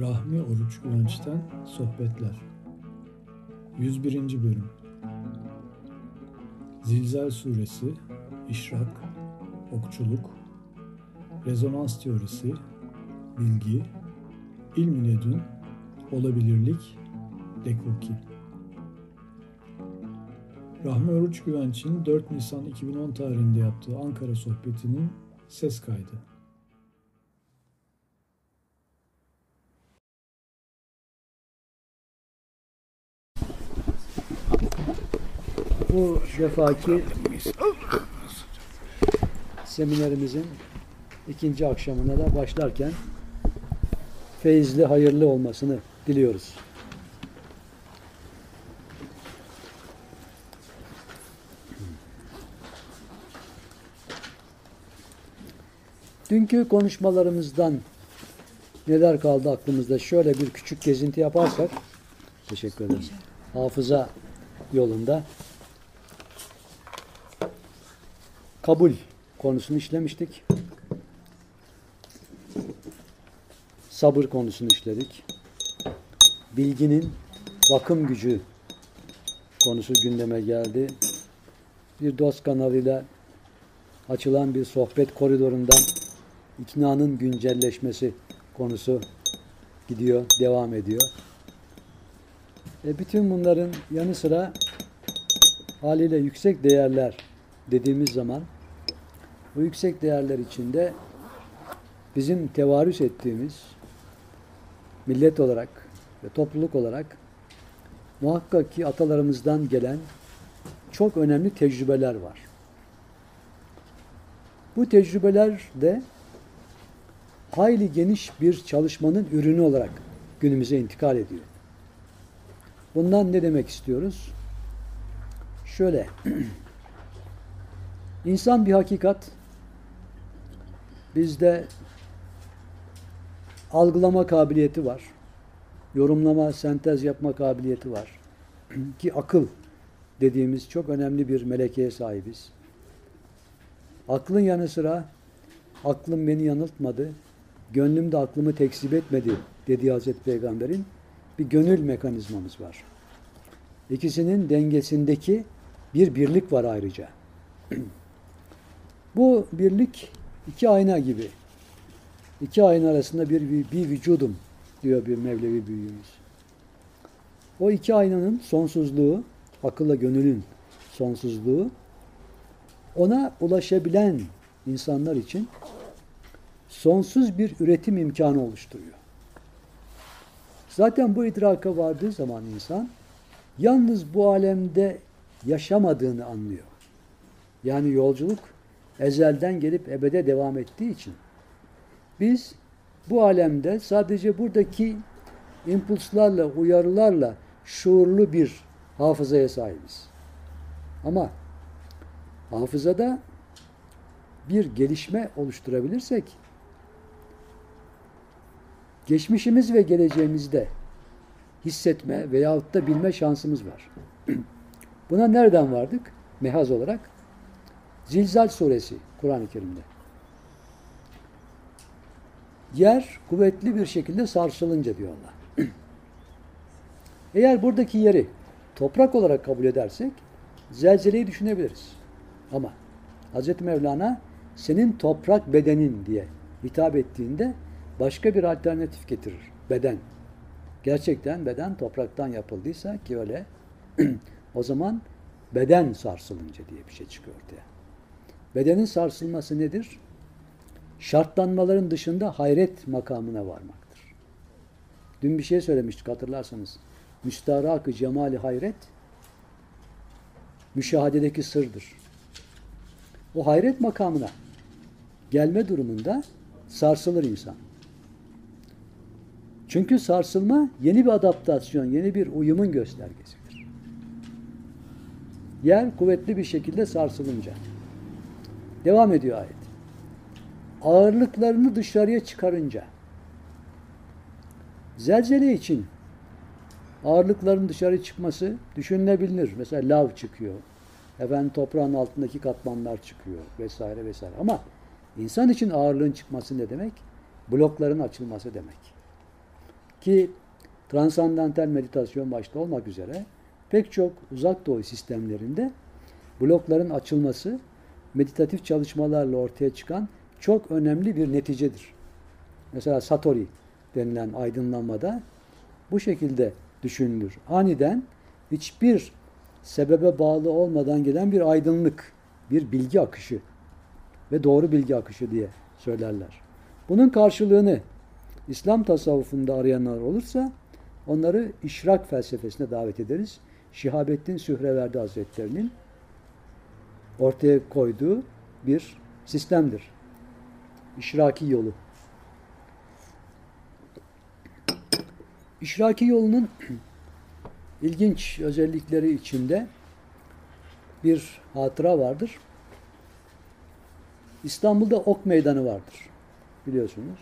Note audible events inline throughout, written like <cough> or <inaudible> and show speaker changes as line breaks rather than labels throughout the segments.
Rahmi Oruç Güvenç'ten Sohbetler 101. Bölüm Zilzal Suresi İşrak Okçuluk Rezonans Teorisi Bilgi İlmi Ledün Olabilirlik Dekuki Rahmi Oruç Güvenç'in 4 Nisan 2010 tarihinde yaptığı Ankara sohbetinin ses kaydı.
Bu defaki seminerimizin ikinci akşamına da başlarken feyizli, hayırlı olmasını diliyoruz. Dünkü konuşmalarımızdan neler kaldı aklımızda? Şöyle bir küçük gezinti yaparsak teşekkür ederim. Hafıza yolunda kabul konusunu işlemiştik. Sabır konusunu işledik. Bilginin bakım gücü konusu gündeme geldi. Bir dost kanalıyla açılan bir sohbet koridorundan iknanın güncelleşmesi konusu gidiyor, devam ediyor. E bütün bunların yanı sıra haliyle yüksek değerler dediğimiz zaman bu yüksek değerler içinde bizim tevarüs ettiğimiz millet olarak ve topluluk olarak muhakkak ki atalarımızdan gelen çok önemli tecrübeler var. Bu tecrübeler de hayli geniş bir çalışmanın ürünü olarak günümüze intikal ediyor. Bundan ne demek istiyoruz? Şöyle, <clears throat> insan bir hakikat, bizde algılama kabiliyeti var, yorumlama, sentez yapma kabiliyeti var. <clears throat> Ki akıl dediğimiz çok önemli bir melekeye sahibiz. Aklın yanı sıra aklım beni yanıltmadı, gönlüm de aklımı tekzip etmedi dediği Hazreti Peygamber'in bir gönül mekanizmamız var. İkisinin dengesindeki bir birlik var ayrıca. <clears throat> Bu birlik iki ayna gibi. İki ayna arasında bir, bir, bir vücudum diyor bir Mevlevi büyüğümüz. O iki aynanın sonsuzluğu, akılla gönülün sonsuzluğu ona ulaşabilen insanlar için sonsuz bir üretim imkanı oluşturuyor. Zaten bu idraka vardığı zaman insan yalnız bu alemde yaşamadığını anlıyor. Yani yolculuk ezelden gelip ebede devam ettiği için biz bu alemde sadece buradaki impulslarla, uyarılarla şuurlu bir hafızaya sahibiz. Ama hafızada bir gelişme oluşturabilirsek geçmişimiz ve geleceğimizde hissetme veyahut da bilme şansımız var. <clears throat> Buna nereden vardık? Mehaz olarak. Zilzal suresi Kur'an-ı Kerim'de. Yer kuvvetli bir şekilde sarsılınca diyor Allah. <clears throat> Eğer buradaki yeri toprak olarak kabul edersek zelzeleyi düşünebiliriz. Ama Hz. Mevlana senin toprak bedenin diye hitap ettiğinde başka bir alternatif getirir. Beden. Gerçekten beden topraktan yapıldıysa ki öyle <clears throat> o zaman beden sarsılınca diye bir şey çıkıyor ortaya. Bedenin sarsılması nedir? Şartlanmaların dışında hayret makamına varmaktır. Dün bir şey söylemiştik hatırlarsanız. Müstarak-ı cemali hayret müşahadedeki sırdır. O hayret makamına gelme durumunda sarsılır insan. Çünkü sarsılma yeni bir adaptasyon, yeni bir uyumun göstergesidir. Yer kuvvetli bir şekilde sarsılınca. Devam ediyor ayet. Ağırlıklarını dışarıya çıkarınca. Zelzele için ağırlıkların dışarı çıkması düşünülebilir. Mesela lav çıkıyor. Efendim toprağın altındaki katmanlar çıkıyor vesaire vesaire. Ama insan için ağırlığın çıkması ne demek? Blokların açılması demek. ki transandantal meditasyon başta olmak üzere pek çok uzak doğu sistemlerinde blokların açılması meditatif çalışmalarla ortaya çıkan çok önemli bir neticedir. Mesela Satori denilen aydınlanmada bu şekilde düşünülür. Aniden hiçbir sebebe bağlı olmadan gelen bir aydınlık, bir bilgi akışı ve doğru bilgi akışı diye söylerler. Bunun karşılığını İslam tasavvufunda arayanlar olursa onları işrak felsefesine davet ederiz. Şihabettin Sühreverdi Hazretleri'nin ortaya koyduğu bir sistemdir. İşraki yolu. İşraki yolunun <clears throat> ilginç özellikleri içinde bir hatıra vardır. İstanbul'da ok meydanı vardır. Biliyorsunuz.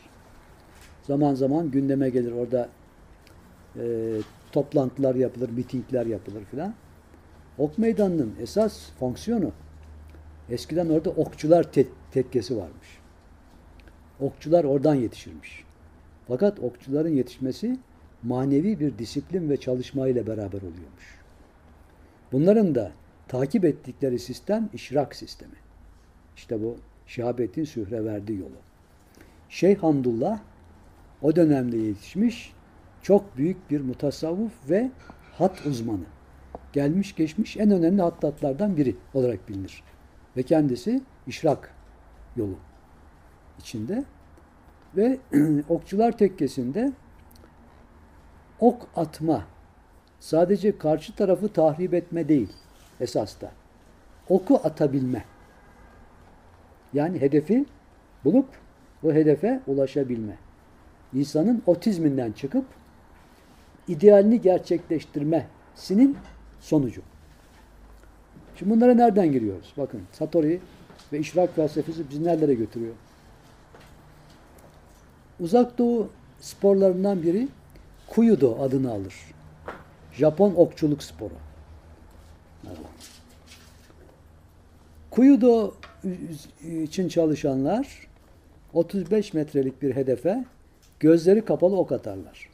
Zaman zaman gündeme gelir. Orada e, toplantılar yapılır, mitingler yapılır filan. Ok meydanının esas fonksiyonu eskiden orada okçular te tekkesi varmış. Okçular oradan yetişirmiş. Fakat okçuların yetişmesi manevi bir disiplin ve çalışma ile beraber oluyormuş. Bunların da takip ettikleri sistem işrak sistemi. İşte bu Şihabettin Sühreverdi yolu. Şeyh Hamdullah o dönemde yetişmiş çok büyük bir mutasavvuf ve hat uzmanı. Gelmiş geçmiş en önemli hattatlardan biri olarak bilinir. Ve kendisi işrak yolu içinde. Ve <clears throat> okçular tekkesinde ok atma sadece karşı tarafı tahrip etme değil esasta. Oku atabilme. Yani hedefi bulup o hedefe ulaşabilme. İnsanın otizminden çıkıp idealini gerçekleştirmesinin sonucu. Şimdi bunlara nereden giriyoruz? Bakın Satori ve işrak felsefesi bizi nerelere götürüyor? Uzak Doğu sporlarından biri Kuyudo adını alır. Japon okçuluk sporu. Kuyudo için çalışanlar 35 metrelik bir hedefe gözleri kapalı ok atarlar.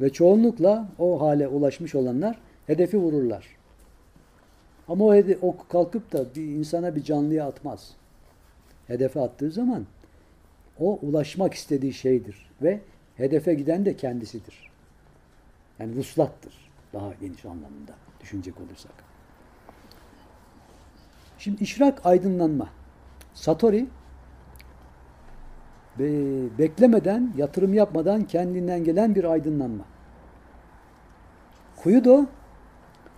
Ve çoğunlukla o hale ulaşmış olanlar hedefi vururlar. Ama o ok kalkıp da bir insana bir canlıya atmaz. Hedefe attığı zaman o ulaşmak istediği şeydir ve hedefe giden de kendisidir. Yani vuslattır daha geniş anlamında düşünecek olursak. Şimdi işrak aydınlanma. Satori beklemeden, yatırım yapmadan kendinden gelen bir aydınlanma. Kuyudo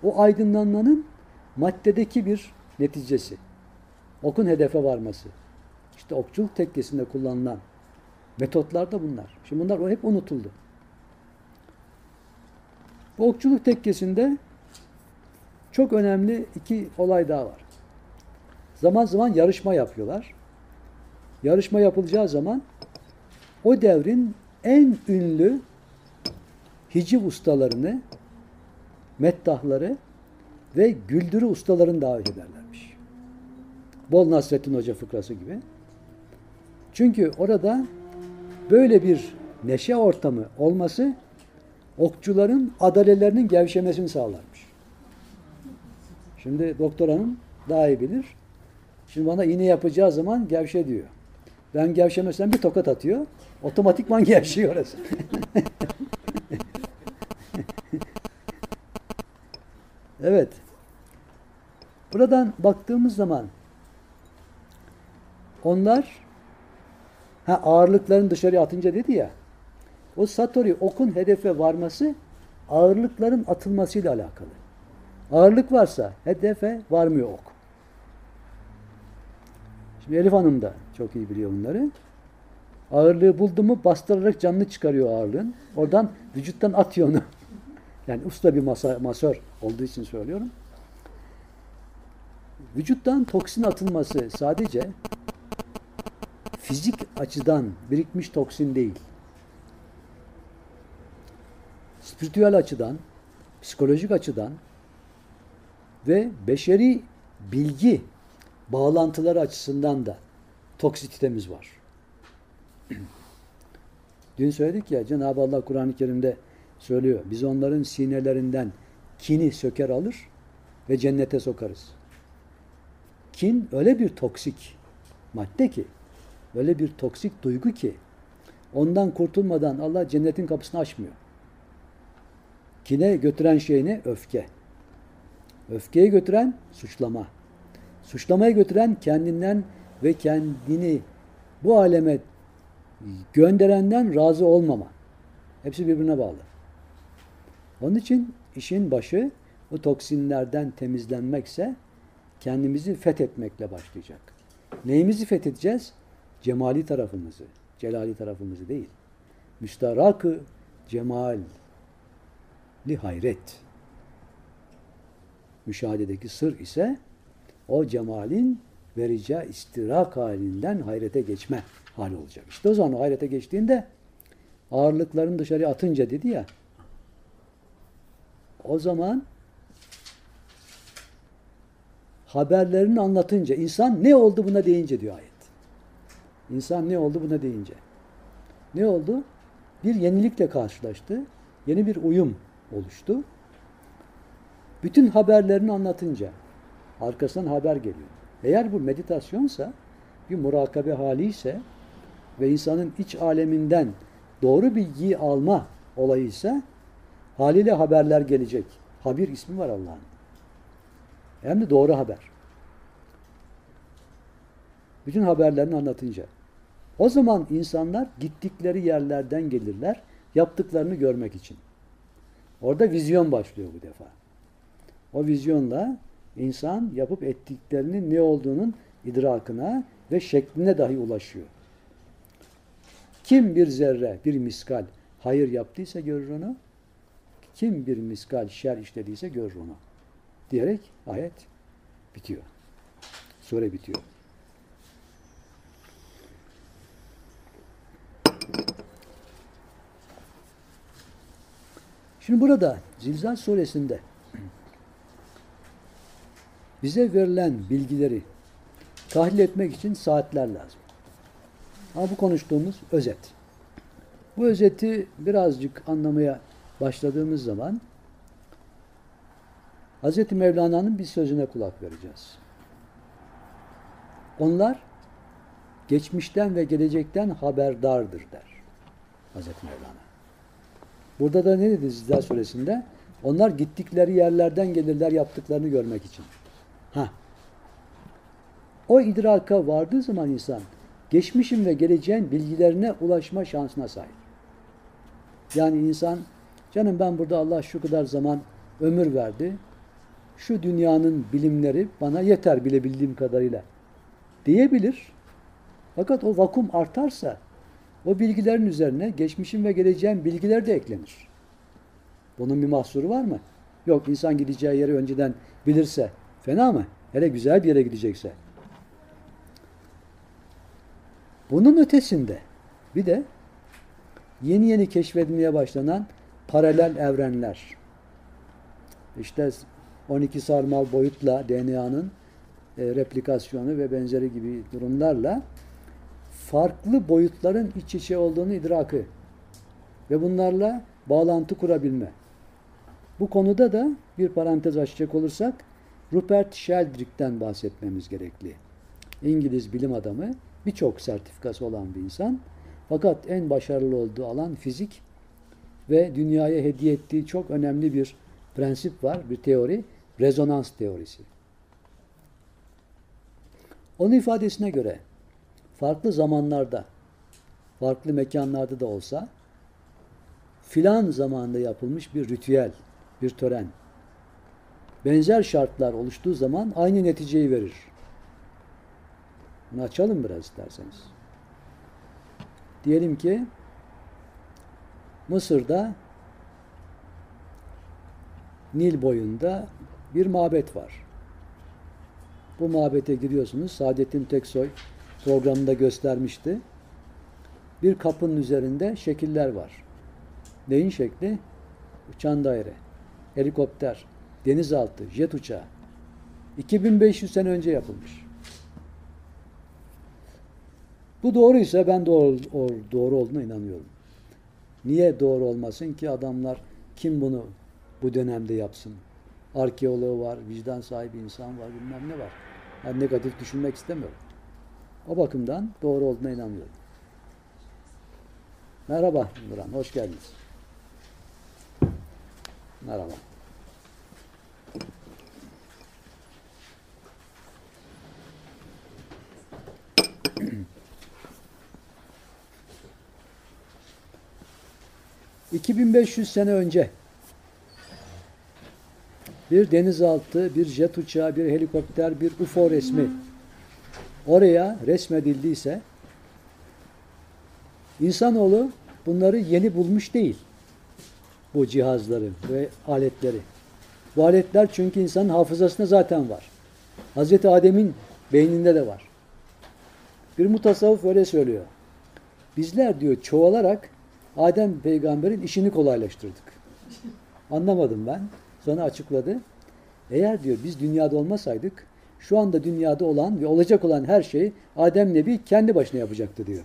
o aydınlanmanın maddedeki bir neticesi. Okun hedefe varması. İşte okçuluk tekkesinde kullanılan metotlar da bunlar. Şimdi bunlar hep unutuldu. Bu okçuluk tekkesinde çok önemli iki olay daha var. Zaman zaman yarışma yapıyorlar. Yarışma yapılacağı zaman o devrin en ünlü hiciv ustalarını, mettahları ve güldürü ustalarını davet ederlermiş. Bol Nasrettin Hoca fıkrası gibi. Çünkü orada böyle bir neşe ortamı olması okçuların adalelerinin gevşemesini sağlarmış. Şimdi doktor hanım daha iyi bilir. Şimdi bana iğne yapacağı zaman gevşe diyor. Ben gevşemesem bir tokat atıyor. Otomatikman <laughs> gevşiyor orası. <laughs> evet. Buradan baktığımız zaman onlar ha, ağırlıklarını dışarıya atınca dedi ya o Satori okun hedefe varması ağırlıkların atılmasıyla alakalı. Ağırlık varsa hedefe varmıyor ok. Şimdi Elif Hanım da çok iyi biliyor bunları. Ağırlığı buldu mu bastırarak canını çıkarıyor ağırlığın. Oradan vücuttan atıyor onu. <laughs> yani usta bir masa, masör olduğu için söylüyorum. Vücuttan toksin atılması sadece fizik açıdan birikmiş toksin değil. Spiritüel açıdan, psikolojik açıdan ve beşeri bilgi bağlantıları açısından da toksititemiz var. <clears throat> Dün söyledik ya Cenab-ı Allah Kur'an-ı Kerim'de söylüyor. Biz onların sinelerinden kini söker alır ve cennete sokarız. Kin öyle bir toksik madde ki, öyle bir toksik duygu ki ondan kurtulmadan Allah cennetin kapısını açmıyor. Kine götüren şey ne? Öfke. Öfkeye götüren suçlama. Suçlamaya götüren kendinden ve kendini bu aleme gönderenden razı olmama. Hepsi birbirine bağlı. Onun için işin başı bu toksinlerden temizlenmekse kendimizi fethetmekle başlayacak. Neyimizi fethedeceğiz? Cemali tarafımızı, celali tarafımızı değil. Müstarakı cemal li hayret. Müşahededeki sır ise o cemalin vereceği istirak halinden hayrete geçme hali olacak. İşte o zaman hayrete geçtiğinde ağırlıklarını dışarı atınca dedi ya o zaman haberlerini anlatınca insan ne oldu buna deyince diyor ayet. İnsan ne oldu buna deyince. Ne oldu? Bir yenilikle karşılaştı. Yeni bir uyum oluştu. Bütün haberlerini anlatınca arkasından haber geliyor. Eğer bu meditasyonsa, bir murakabe hali ise ve insanın iç aleminden doğru bilgiyi alma olayı ise haliyle haberler gelecek. Habir ismi var Allah'ın. Hem de doğru haber. Bütün haberlerini anlatınca. O zaman insanlar gittikleri yerlerden gelirler, yaptıklarını görmek için. Orada vizyon başlıyor bu defa. O vizyonla insan yapıp ettiklerinin ne olduğunun idrakına ve şekline dahi ulaşıyor. Kim bir zerre, bir miskal hayır yaptıysa görür onu. Kim bir miskal şer işlediyse görür onu. Diyerek ayet bitiyor. Sure bitiyor. Şimdi burada Zilzal suresinde <clears throat> bize verilen bilgileri tahlil etmek için saatler lazım. Ama bu konuştuğumuz özet. Bu özeti birazcık anlamaya başladığımız zaman Hz. Mevlana'nın bir sözüne kulak vereceğiz. Onlar geçmişten ve gelecekten haberdardır der Hz. Mevlana. Burada da ne dedi Zilzal suresinde? Onlar gittikleri yerlerden gelirler yaptıklarını görmek için. Ha. O idraka vardığı zaman insan geçmişin ve geleceğin bilgilerine ulaşma şansına sahip. Yani insan canım ben burada Allah şu kadar zaman ömür verdi. Şu dünyanın bilimleri bana yeter bilebildiğim kadarıyla diyebilir. Fakat o vakum artarsa o bilgilerin üzerine geçmişin ve geleceğin bilgiler de eklenir. Bunun bir mahsuru var mı? Yok insan gideceği yeri önceden bilirse fena mı? Hele güzel bir yere gidecekse. Bunun ötesinde bir de yeni yeni keşfedilmeye başlanan paralel evrenler. İşte 12 sarmal boyutla DNA'nın e, replikasyonu ve benzeri gibi durumlarla farklı boyutların iç içe olduğunu idrakı ve bunlarla bağlantı kurabilme. Bu konuda da bir parantez açacak olursak Rupert Sheldrake'den bahsetmemiz gerekli. İngiliz bilim adamı, birçok sertifikası olan bir insan. Fakat en başarılı olduğu alan fizik ve dünyaya hediye ettiği çok önemli bir prensip var, bir teori, rezonans teorisi. Onun ifadesine göre farklı zamanlarda, farklı mekanlarda da olsa filan zamanda yapılmış bir ritüel, bir tören, benzer şartlar oluştuğu zaman aynı neticeyi verir. Bunu açalım biraz isterseniz. Diyelim ki Mısır'da Nil boyunda bir mabet var. Bu mabete giriyorsunuz. Saadettin Teksoy programında göstermişti. Bir kapının üzerinde şekiller var. Neyin şekli? Uçan daire, helikopter, denizaltı, jet uçağı. 2500 sene önce yapılmış. Bu doğruysa ben doğru, doğru olduğuna inanıyorum. Niye doğru olmasın ki adamlar kim bunu bu dönemde yapsın? Arkeoloğu var, vicdan sahibi insan var, bilmem ne var. Ben negatif düşünmek istemiyorum. O bakımdan doğru olduğuna inanıyorum. Merhaba Nurhan, hoş geldiniz. Merhaba. ...2500 sene önce... ...bir denizaltı, bir jet uçağı, bir helikopter, bir UFO resmi... ...oraya resmedildiyse... ...insanoğlu bunları yeni bulmuş değil bu cihazları ve aletleri. Bu aletler çünkü insanın hafızasında zaten var. Hazreti Adem'in beyninde de var. Bir mutasavvıf öyle söylüyor. Bizler diyor çoğalarak Adem peygamberin işini kolaylaştırdık. Anlamadım ben. Sonra açıkladı. Eğer diyor biz dünyada olmasaydık şu anda dünyada olan ve olacak olan her şeyi Adem Nebi kendi başına yapacaktı diyor. <laughs>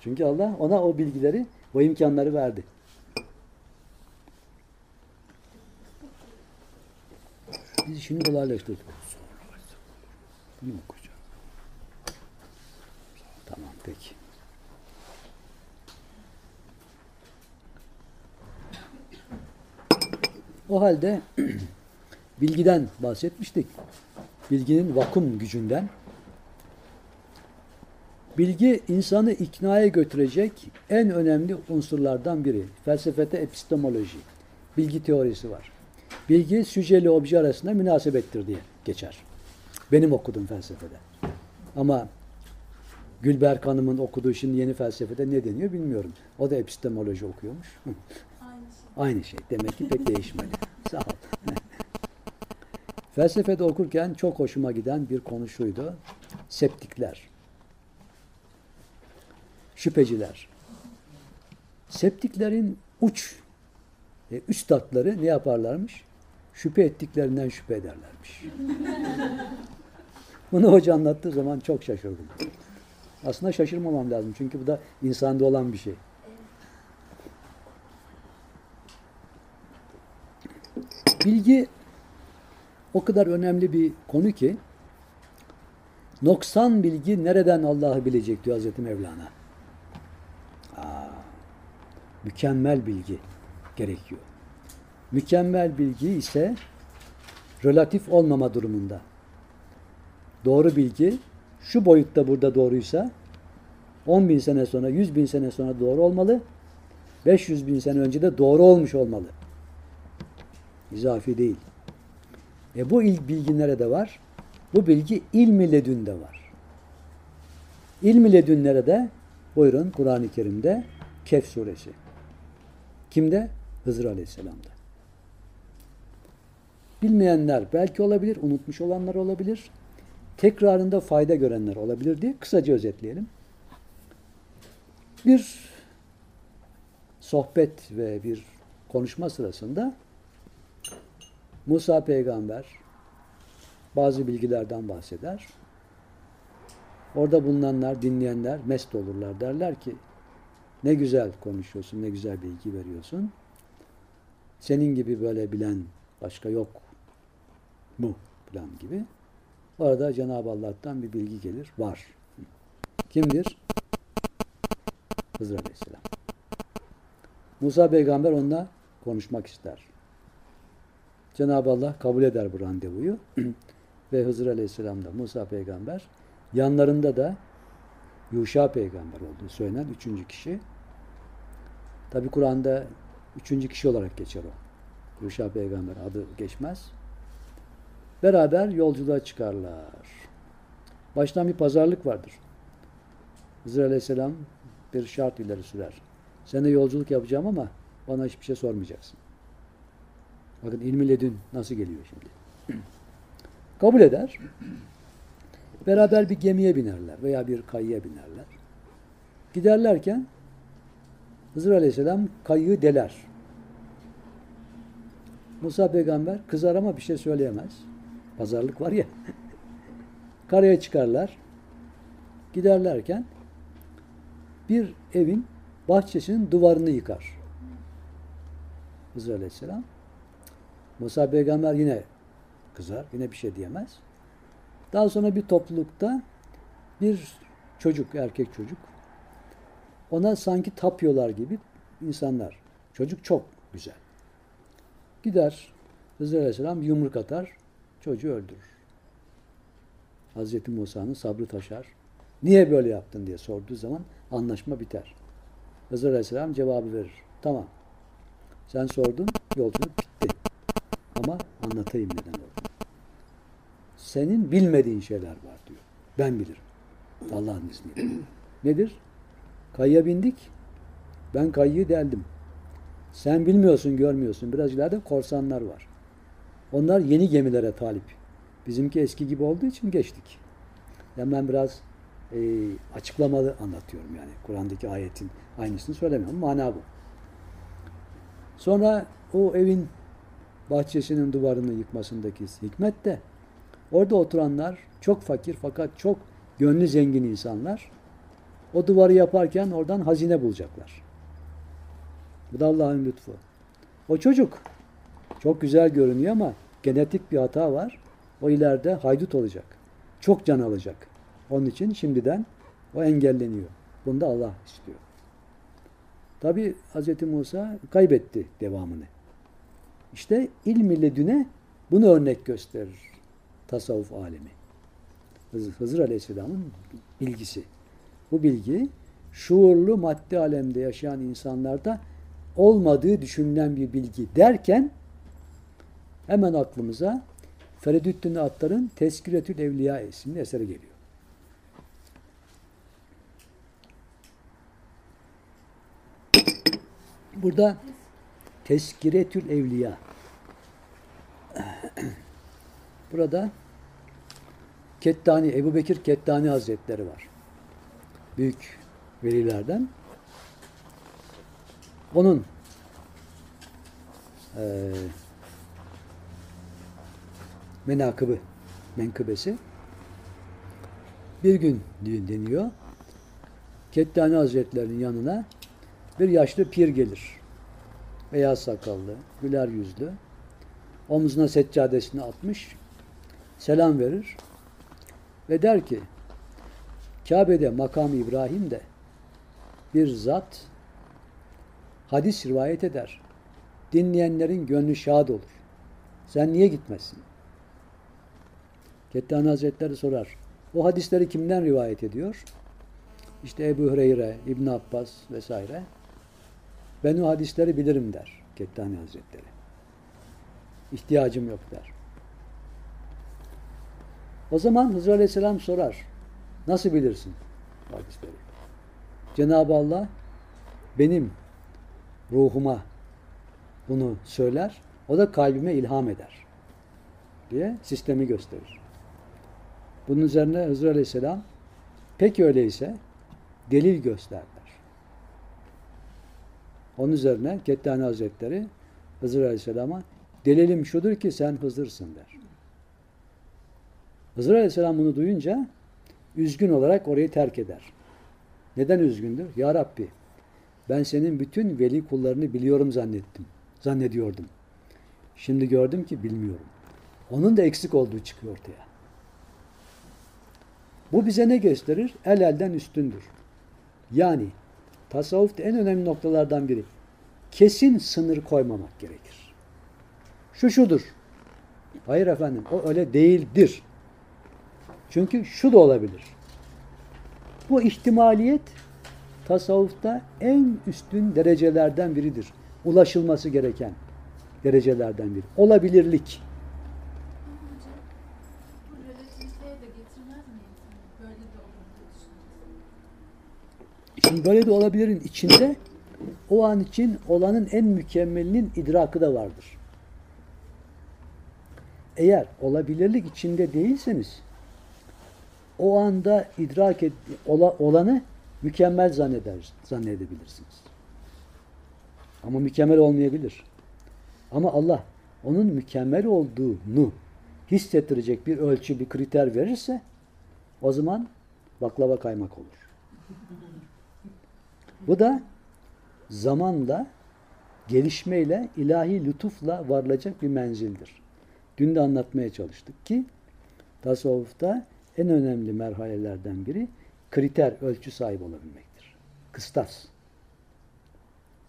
Çünkü Allah ona o bilgileri o imkanları verdi. Biz işini kolaylaştırdık. Bunu okuyacağım. Tamam peki. O halde <clears throat> bilgiden bahsetmiştik. Bilginin vakum gücünden. Bilgi insanı iknaya götürecek en önemli unsurlardan biri. Felsefede epistemoloji, bilgi teorisi var. Bilgi süjeyle obje arasında münasebettir diye geçer. Benim okuduğum felsefede. Ama Gülberk Hanım'ın okuduğu şimdi yeni felsefede ne deniyor bilmiyorum. O da epistemoloji okuyormuş. <laughs>
Aynı şey.
Demek ki pek değişmedi. Sağ ol. <laughs> Felsefede okurken çok hoşuma giden bir konu şuydu. Septikler. Şüpheciler. Septiklerin uç e, üstadları ne yaparlarmış? Şüphe ettiklerinden şüphe ederlermiş. <laughs> Bunu hoca anlattığı zaman çok şaşırdım. Aslında şaşırmamam lazım. Çünkü bu da insanda olan bir şey. Bilgi o kadar önemli bir konu ki noksan bilgi nereden Allah'ı bilecek diyor Hazreti Mevlana. Aa, mükemmel bilgi gerekiyor. Mükemmel bilgi ise relatif olmama durumunda. Doğru bilgi şu boyutta burada doğruysa 10 bin sene sonra, 100 bin sene sonra doğru olmalı. 500 bin sene önce de doğru olmuş olmalı. İzafi değil. E bu ilk bilgi nerede var? Bu bilgi ilmi ledünde var. İlmi ledün nerede? Buyurun Kur'an-ı Kerim'de Kehf suresi. Kimde? Hızır Aleyhisselam'da. Bilmeyenler belki olabilir, unutmuş olanlar olabilir. Tekrarında fayda görenler olabilir diye kısaca özetleyelim. Bir sohbet ve bir konuşma sırasında Musa peygamber bazı bilgilerden bahseder. Orada bulunanlar, dinleyenler mest olurlar. Derler ki ne güzel konuşuyorsun, ne güzel bilgi veriyorsun. Senin gibi böyle bilen başka yok mu falan gibi. Orada Cenab-ı Allah'tan bir bilgi gelir. Var. Kimdir? Hızır Aleyhisselam. Musa peygamber onunla konuşmak ister. Cenab-ı Allah kabul eder bu randevuyu. <clears throat> Ve Hızır Aleyhisselam da Musa peygamber yanlarında da Yuşa peygamber olduğu söylenen üçüncü kişi. Tabi Kur'an'da üçüncü kişi olarak geçer o. Yuşa peygamber adı geçmez. Beraber yolculuğa çıkarlar. Baştan bir pazarlık vardır. Hızır Aleyhisselam bir şart ileri sürer. Seninle yolculuk yapacağım ama bana hiçbir şey sormayacaksın. Bakın ilmi ledün nasıl geliyor şimdi. <clears throat> Kabul eder. Beraber bir gemiye binerler veya bir kayıya binerler. Giderlerken Hızır Aleyhisselam kayığı deler. Musa peygamber kızar ama bir şey söyleyemez. Pazarlık var ya. <laughs> Karaya çıkarlar. Giderlerken bir evin bahçesinin duvarını yıkar. Hızır Aleyhisselam. Musa peygamber yine kızar. Yine bir şey diyemez. Daha sonra bir toplulukta bir çocuk, erkek çocuk ona sanki tapıyorlar gibi insanlar. Çocuk çok güzel. Gider Hızır Aleyhisselam yumruk atar, çocuğu öldürür. Hazreti Musa'nın sabrı taşar. Niye böyle yaptın diye sorduğu zaman anlaşma biter. Hızır Aleyhisselam cevabı verir. Tamam. Sen sordun, yolculuk anlatayım neden oldu. Senin bilmediğin şeyler var diyor. Ben bilirim. Allah'ın izniyle. Nedir? Kayıya bindik. Ben kayıyı deldim. Sen bilmiyorsun, görmüyorsun. Biraz ileride korsanlar var. Onlar yeni gemilere talip. Bizimki eski gibi olduğu için geçtik. Yani ben biraz e, açıklamalı anlatıyorum yani. Kur'an'daki ayetin aynısını söylemiyorum. Mana bu. Sonra o evin bahçesinin duvarını yıkmasındaki hikmet de orada oturanlar çok fakir fakat çok gönlü zengin insanlar o duvarı yaparken oradan hazine bulacaklar. Bu da Allah'ın lütfu. O çocuk çok güzel görünüyor ama genetik bir hata var. O ileride haydut olacak. Çok can alacak. Onun için şimdiden o engelleniyor. Bunu da Allah istiyor. Tabi Hz. Musa kaybetti devamını. İşte ilm ledüne bunu örnek gösterir tasavvuf alemi. Hızır, Hızır Aleyhisselam'ın bilgisi. Bu bilgi şuurlu maddi alemde yaşayan insanlarda olmadığı düşünülen bir bilgi derken hemen aklımıza Feridüddin Attar'ın Teskiretül Evliya isimli eseri geliyor. Burada Teskiretül Evliya <clears throat> Burada Kettani, Ebu Bekir Kettani Hazretleri var. Büyük velilerden. Onun e, menakıbı, menkıbesi bir gün deniyor. Kettani Hazretlerinin yanına bir yaşlı pir gelir. Beyaz sakallı, güler yüzlü. Omzuna seccadesini atmış. Selam verir. Ve der ki Kabe'de makam İbrahim'de bir zat hadis rivayet eder. Dinleyenlerin gönlü şad olur. Sen niye gitmezsin? Kettani Hazretleri sorar. O hadisleri kimden rivayet ediyor? İşte Ebu Hureyre, İbn Abbas vesaire. Ben o hadisleri bilirim der Kettani Hazretleri. İhtiyacım yok der. O zaman Hızır Aleyhisselam sorar. Nasıl bilirsin hadisleri? Cenab-ı Allah benim ruhuma bunu söyler. O da kalbime ilham eder. diye sistemi gösterir. Bunun üzerine Hızır Aleyhisselam peki öyleyse delil göster der. Onun üzerine Kettani Hazretleri Hızır Aleyhisselam'a delilim şudur ki sen Hızır'sın der. Hızır Aleyhisselam bunu duyunca üzgün olarak orayı terk eder. Neden üzgündür? Ya Rabbi ben senin bütün veli kullarını biliyorum zannettim. Zannediyordum. Şimdi gördüm ki bilmiyorum. Onun da eksik olduğu çıkıyor ortaya. Bu bize ne gösterir? El elden üstündür. Yani tasavvufta en önemli noktalardan biri kesin sınır koymamak gerekir. Şu şudur. Hayır efendim o öyle değildir. Çünkü şu da olabilir. Bu ihtimaliyet tasavvufta en üstün derecelerden biridir. Ulaşılması gereken derecelerden biri. Olabilirlik.
Bu relativiteye de getirmez mi insanı? Böyle de olur diye düşünüyorsun.
Şimdi böyle de olabilirin içinde o an için olanın en mükemmelinin idrakı da vardır. Eğer olabilirlik içinde değilseniz o anda idrak et, ola, olanı mükemmel zanneder, zannedebilirsiniz. Ama mükemmel olmayabilir. Ama Allah onun mükemmel olduğunu hissettirecek bir ölçü, bir kriter verirse o zaman baklava kaymak olur. Bu da zamanla, gelişmeyle, ilahi lütufla varılacak bir menzildir. Dün de anlatmaya çalıştık ki tasavvufta en önemli merhalelerden biri kriter, ölçü sahibi olabilmektir. Kıstas.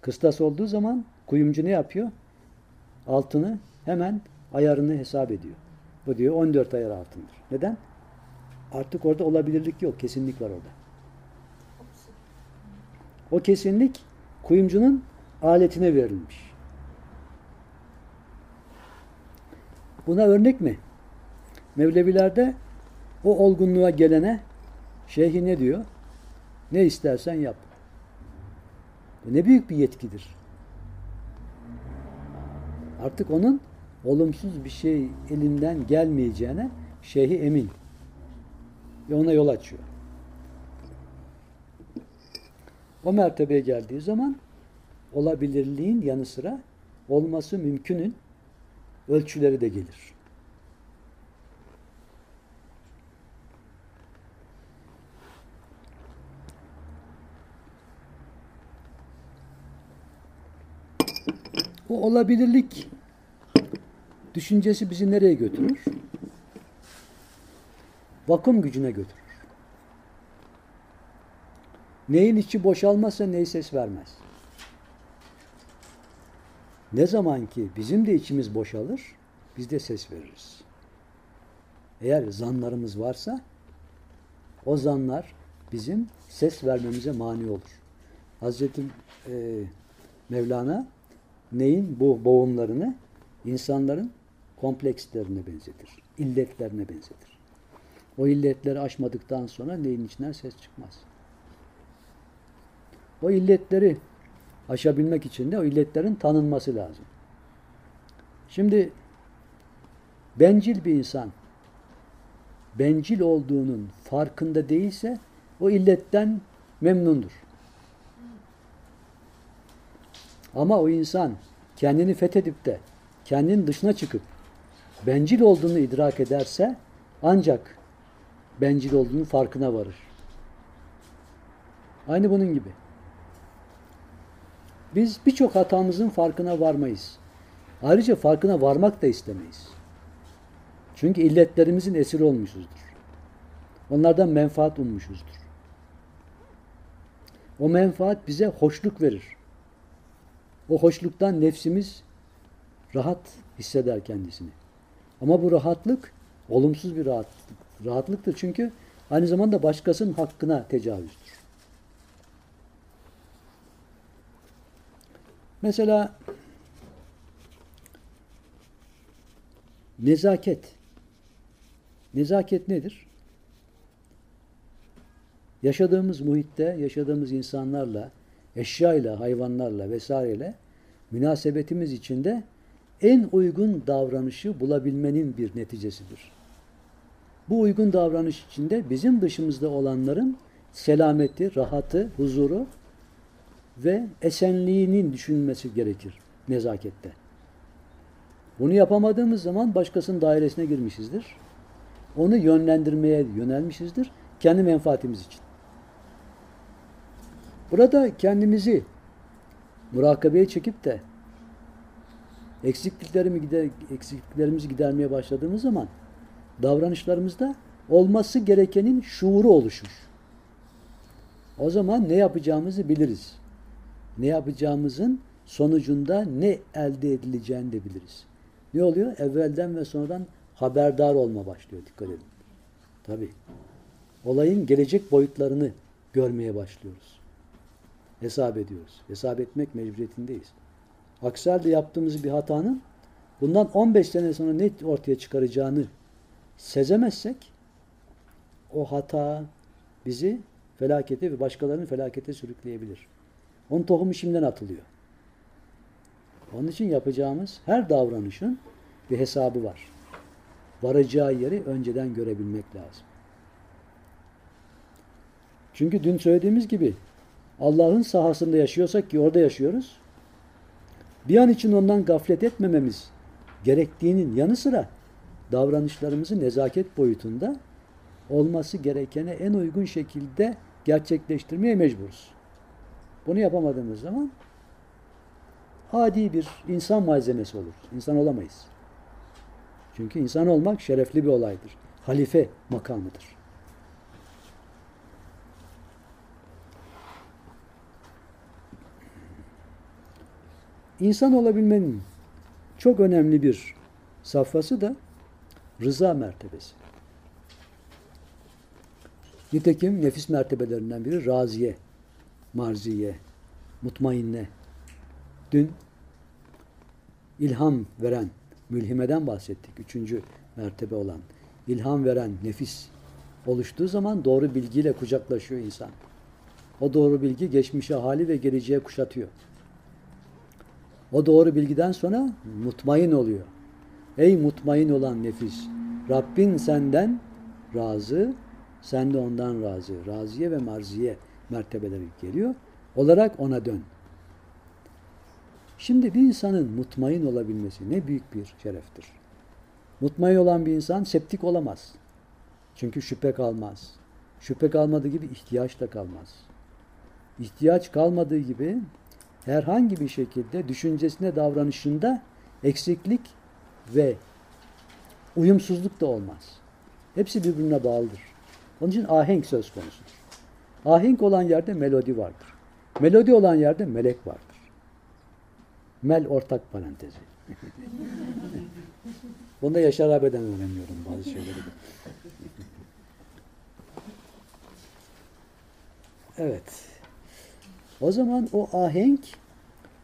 Kıstas olduğu zaman kuyumcu ne yapıyor? Altını hemen ayarını hesap ediyor. Bu diyor 14 ayar altındır. Neden? Artık orada olabilirlik yok. Kesinlik var orada. O kesinlik kuyumcunun aletine verilmiş. Buna örnek mi? Mevlevilerde o olgunluğa gelene şeyhi ne diyor? Ne istersen yap. Bu ne büyük bir yetkidir. Artık onun olumsuz bir şey elinden gelmeyeceğine şeyhi emin. Ve ona yol açıyor. O mertebeye geldiği zaman olabilirliğin yanı sıra olması mümkünün ölçüleri de gelir. O olabilirlik düşüncesi bizi nereye götürür? Vakum gücüne götürür. Neyin içi boşalmazsa ney ses vermez. Ne zaman ki bizim de içimiz boşalır, biz de ses veririz. Eğer zanlarımız varsa o zanlar bizim ses vermemize mani olur. Hazreti e, Mevlana neyin bu boğumlarını insanların komplekslerine benzetir. illetlerine benzetir. O illetleri aşmadıktan sonra neyin içinden ses çıkmaz. O illetleri aşabilmek için de o illetlerin tanınması lazım. Şimdi bencil bir insan bencil olduğunun farkında değilse o illetten memnundur. Ama o insan kendini fethedip de kendinin dışına çıkıp bencil olduğunu idrak ederse ancak bencil olduğunun farkına varır. Aynı bunun gibi. Biz birçok hatamızın farkına varmayız. Ayrıca farkına varmak da istemeyiz. Çünkü illetlerimizin esiri olmuşuzdur. Onlardan menfaat ummuşuzdur. O menfaat bize hoşluk verir. O hoşluktan nefsimiz rahat hisseder kendisini. Ama bu rahatlık olumsuz bir rahatlık. Rahatlıktır çünkü aynı zamanda başkasının hakkına tecavüzdür. Mesela nezaket. Nezaket nedir? Yaşadığımız muhitte, yaşadığımız insanlarla, eşyayla, hayvanlarla vesaireyle münasebetimiz içinde en uygun davranışı bulabilmenin bir neticesidir. Bu uygun davranış içinde bizim dışımızda olanların selameti, rahatı, huzuru ve esenliğinin düşünülmesi gerekir nezakette. Bunu yapamadığımız zaman başkasının dairesine girmişizdir. Onu yönlendirmeye yönelmişizdir. Kendi menfaatimiz için. Burada kendimizi murakabeye çekip de eksikliklerimi gider, eksikliklerimizi gidermeye başladığımız zaman davranışlarımızda olması gerekenin şuuru oluşur. O zaman ne yapacağımızı biliriz. Ne yapacağımızın sonucunda ne elde edileceğini de biliriz. Ne oluyor? Evvelden ve sonradan haberdar olma başlıyor. Dikkat edin. Tabii. Olayın gelecek boyutlarını görmeye başlıyoruz. Hesap ediyoruz. Hesap etmek mecburiyetindeyiz. Aksi halde yaptığımız bir hatanın bundan 15 sene sonra ne ortaya çıkaracağını sezemezsek o hata bizi felakete ve başkalarını felakete sürükleyebilir. Onun tohumu şimdiden atılıyor. Onun için yapacağımız her davranışın bir hesabı var. Varacağı yeri önceden görebilmek lazım. Çünkü dün söylediğimiz gibi Allah'ın sahasında yaşıyorsak ki orada yaşıyoruz. Bir an için ondan gaflet etmememiz gerektiğinin yanı sıra davranışlarımızı nezaket boyutunda olması gerekene en uygun şekilde gerçekleştirmeye mecburuz. Bunu yapamadığımız zaman adi bir insan malzemesi olur. İnsan olamayız. Çünkü insan olmak şerefli bir olaydır. Halife makamıdır. İnsan olabilmenin çok önemli bir safhası da rıza mertebesi. Nitekim nefis mertebelerinden biri raziye, marziye, mutmainne. Dün ilham veren, mülhimeden bahsettik. Üçüncü mertebe olan ilham veren nefis oluştuğu zaman doğru bilgiyle kucaklaşıyor insan. O doğru bilgi geçmişe hali ve geleceğe kuşatıyor. O doğru bilgiden sonra mutmain oluyor. Ey mutmain olan nefis, Rabbin senden razı, sen de ondan razı. Raziye ve marziye mertebeleri geliyor. Olarak ona dön. Şimdi bir insanın mutmain olabilmesi ne büyük bir şereftir. Mutmain olan bir insan septik olamaz. Çünkü şüphe kalmaz. Şüphe kalmadığı gibi ihtiyaç da kalmaz. İhtiyaç kalmadığı gibi herhangi bir şekilde düşüncesine davranışında eksiklik ve uyumsuzluk da olmaz. Hepsi birbirine bağlıdır. Onun için ahenk söz konusudur. Ahenk olan yerde melodi vardır. Melodi olan yerde melek vardır. Mel ortak parantezi. <laughs> Bunu da Yaşar abiden öğreniyorum bazı şeyleri. Evet. O zaman o ahenk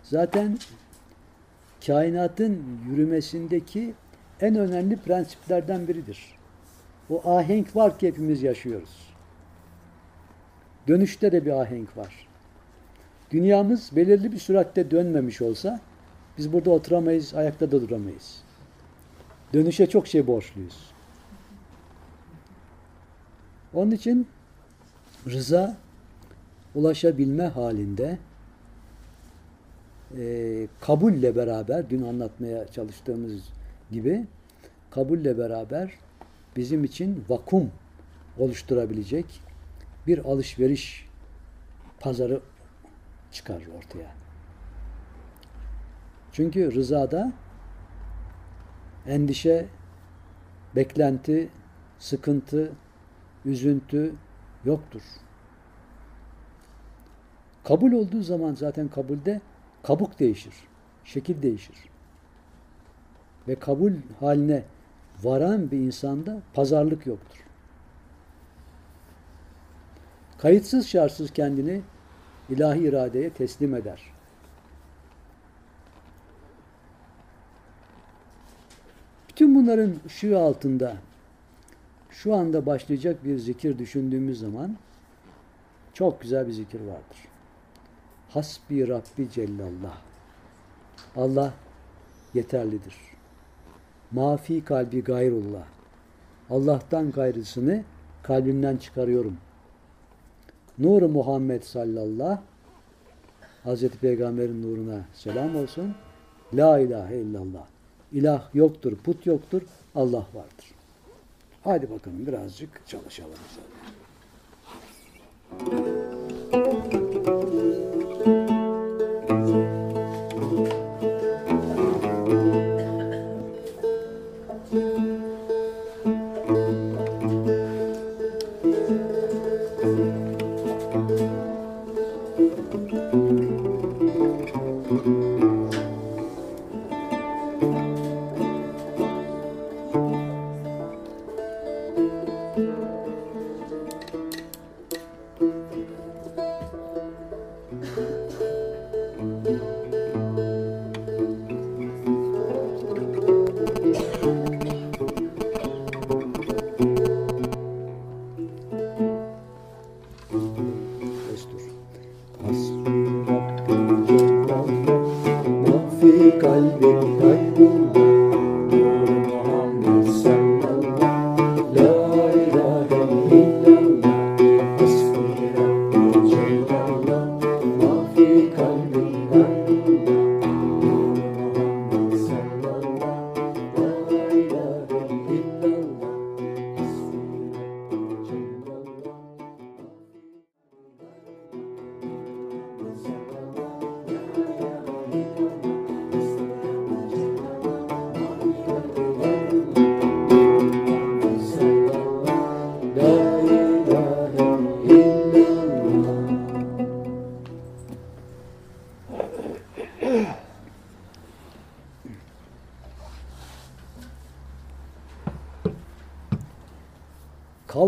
zaten kainatın yürümesindeki en önemli prensiplerden biridir. O ahenk var ki hepimiz yaşıyoruz. Dönüşte de bir ahenk var. Dünyamız belirli bir süratte dönmemiş olsa biz burada oturamayız, ayakta da duramayız. Dönüşe çok şey borçluyuz. Onun için rıza ulaşabilme halinde e, kabulle beraber, dün anlatmaya çalıştığımız gibi kabulle beraber bizim için vakum oluşturabilecek bir alışveriş pazarı çıkar ortaya. Çünkü rızada endişe, beklenti, sıkıntı, üzüntü yoktur. Kabul olduğu zaman zaten kabulde kabuk değişir, şekil değişir. Ve kabul haline varan bir insanda pazarlık yoktur. Kayıtsız şartsız kendini ilahi iradeye teslim eder. Bütün bunların ışığı altında şu anda başlayacak bir zikir düşündüğümüz zaman çok güzel bir zikir vardır. Hasbi Rabbi Cellallah. Allah yeterlidir. Mafi kalbi gayrullah. Allah'tan gayrısını kalbimden çıkarıyorum. Nur Muhammed sallallahu Hazreti Peygamber'in nuruna selam olsun. La ilahe illallah. İlah yoktur, put yoktur, Allah vardır. Hadi bakalım birazcık çalışalım.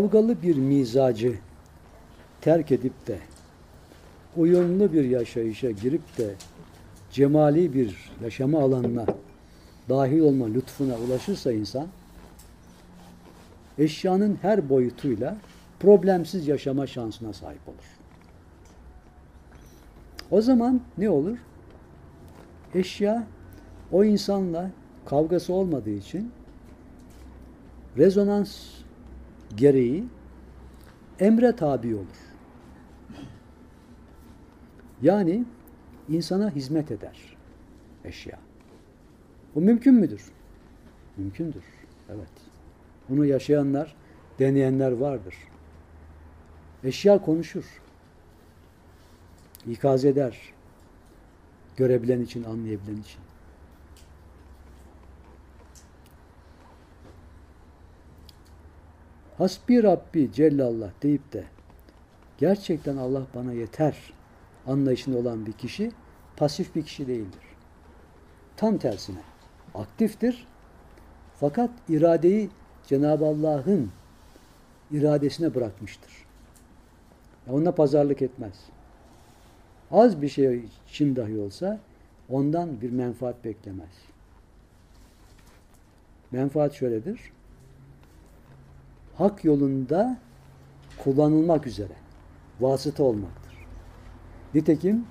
Kavgalı bir mizacı terk edip de uyumlu bir yaşayışa girip de cemali bir yaşama alanına dahil olma lütfuna ulaşırsa insan eşyanın her boyutuyla problemsiz yaşama şansına sahip olur. O zaman ne olur? Eşya o insanla kavgası olmadığı için rezonans gereği emre tabi olur. Yani insana hizmet eder eşya. Bu mümkün müdür? Mümkündür. Evet. Bunu yaşayanlar, deneyenler vardır. Eşya konuşur. İkaz eder. Görebilen için, anlayabilen için. Hasbi Rabbi Cellallah deyip de gerçekten Allah bana yeter anlayışında olan bir kişi pasif bir kişi değildir. Tam tersine aktiftir. Fakat iradeyi Cenab-ı Allah'ın iradesine bırakmıştır. Onunla pazarlık etmez. Az bir şey için dahi olsa ondan bir menfaat beklemez. Menfaat şöyledir. Hak yolunda kullanılmak üzere vasıta olmaktır. Nitekim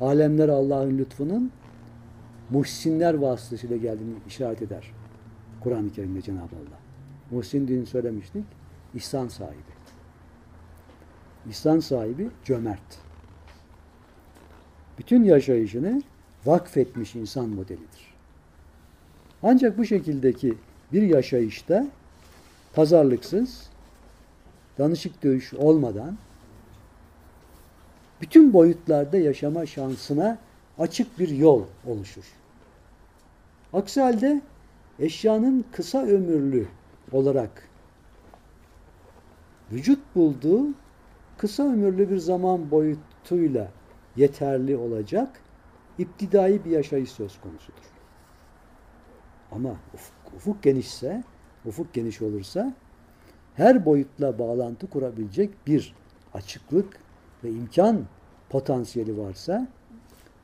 alemler Allah'ın lütfunun muhsinler vasıtasıyla geldiğini işaret eder. Kur'an-ı Kerim'de Cenab-ı Allah. Muhsin dün söylemiştik. İhsan sahibi. İhsan sahibi cömert. Bütün yaşayışını vakfetmiş insan modelidir. Ancak bu şekildeki bir yaşayışta pazarlıksız, danışık dövüş olmadan bütün boyutlarda yaşama şansına açık bir yol oluşur. Aksi halde eşyanın kısa ömürlü olarak vücut bulduğu kısa ömürlü bir zaman boyutuyla yeterli olacak iptidai bir yaşayış söz konusudur. Ama ufuk, ufuk genişse, ufuk geniş olursa her boyutla bağlantı kurabilecek bir açıklık ve imkan potansiyeli varsa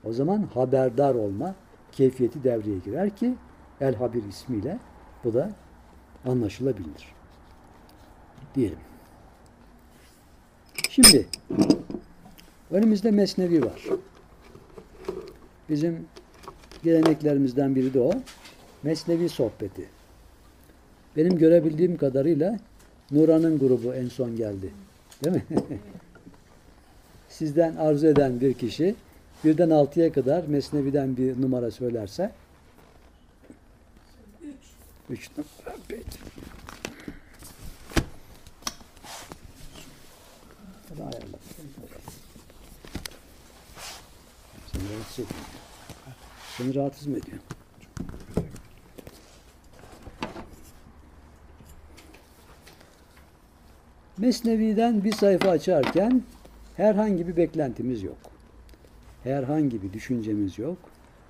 o zaman haberdar olma keyfiyeti devreye girer ki El Habir ismiyle bu da anlaşılabilir. Diyelim. Şimdi önümüzde mesnevi var. Bizim geleneklerimizden biri de o. Mesnevi sohbeti. Benim görebildiğim kadarıyla Nuran'ın grubu en son geldi. Değil mi? <laughs> Sizden arzu eden bir kişi birden altıya kadar Mesnevi'den bir numara söylerse
Üç.
üç numara. Peki. Hadi ayarla. Seni rahatsız ediyor. Seni rahatsız mı ediyor? Mesnevi'den bir sayfa açarken herhangi bir beklentimiz yok. Herhangi bir düşüncemiz yok.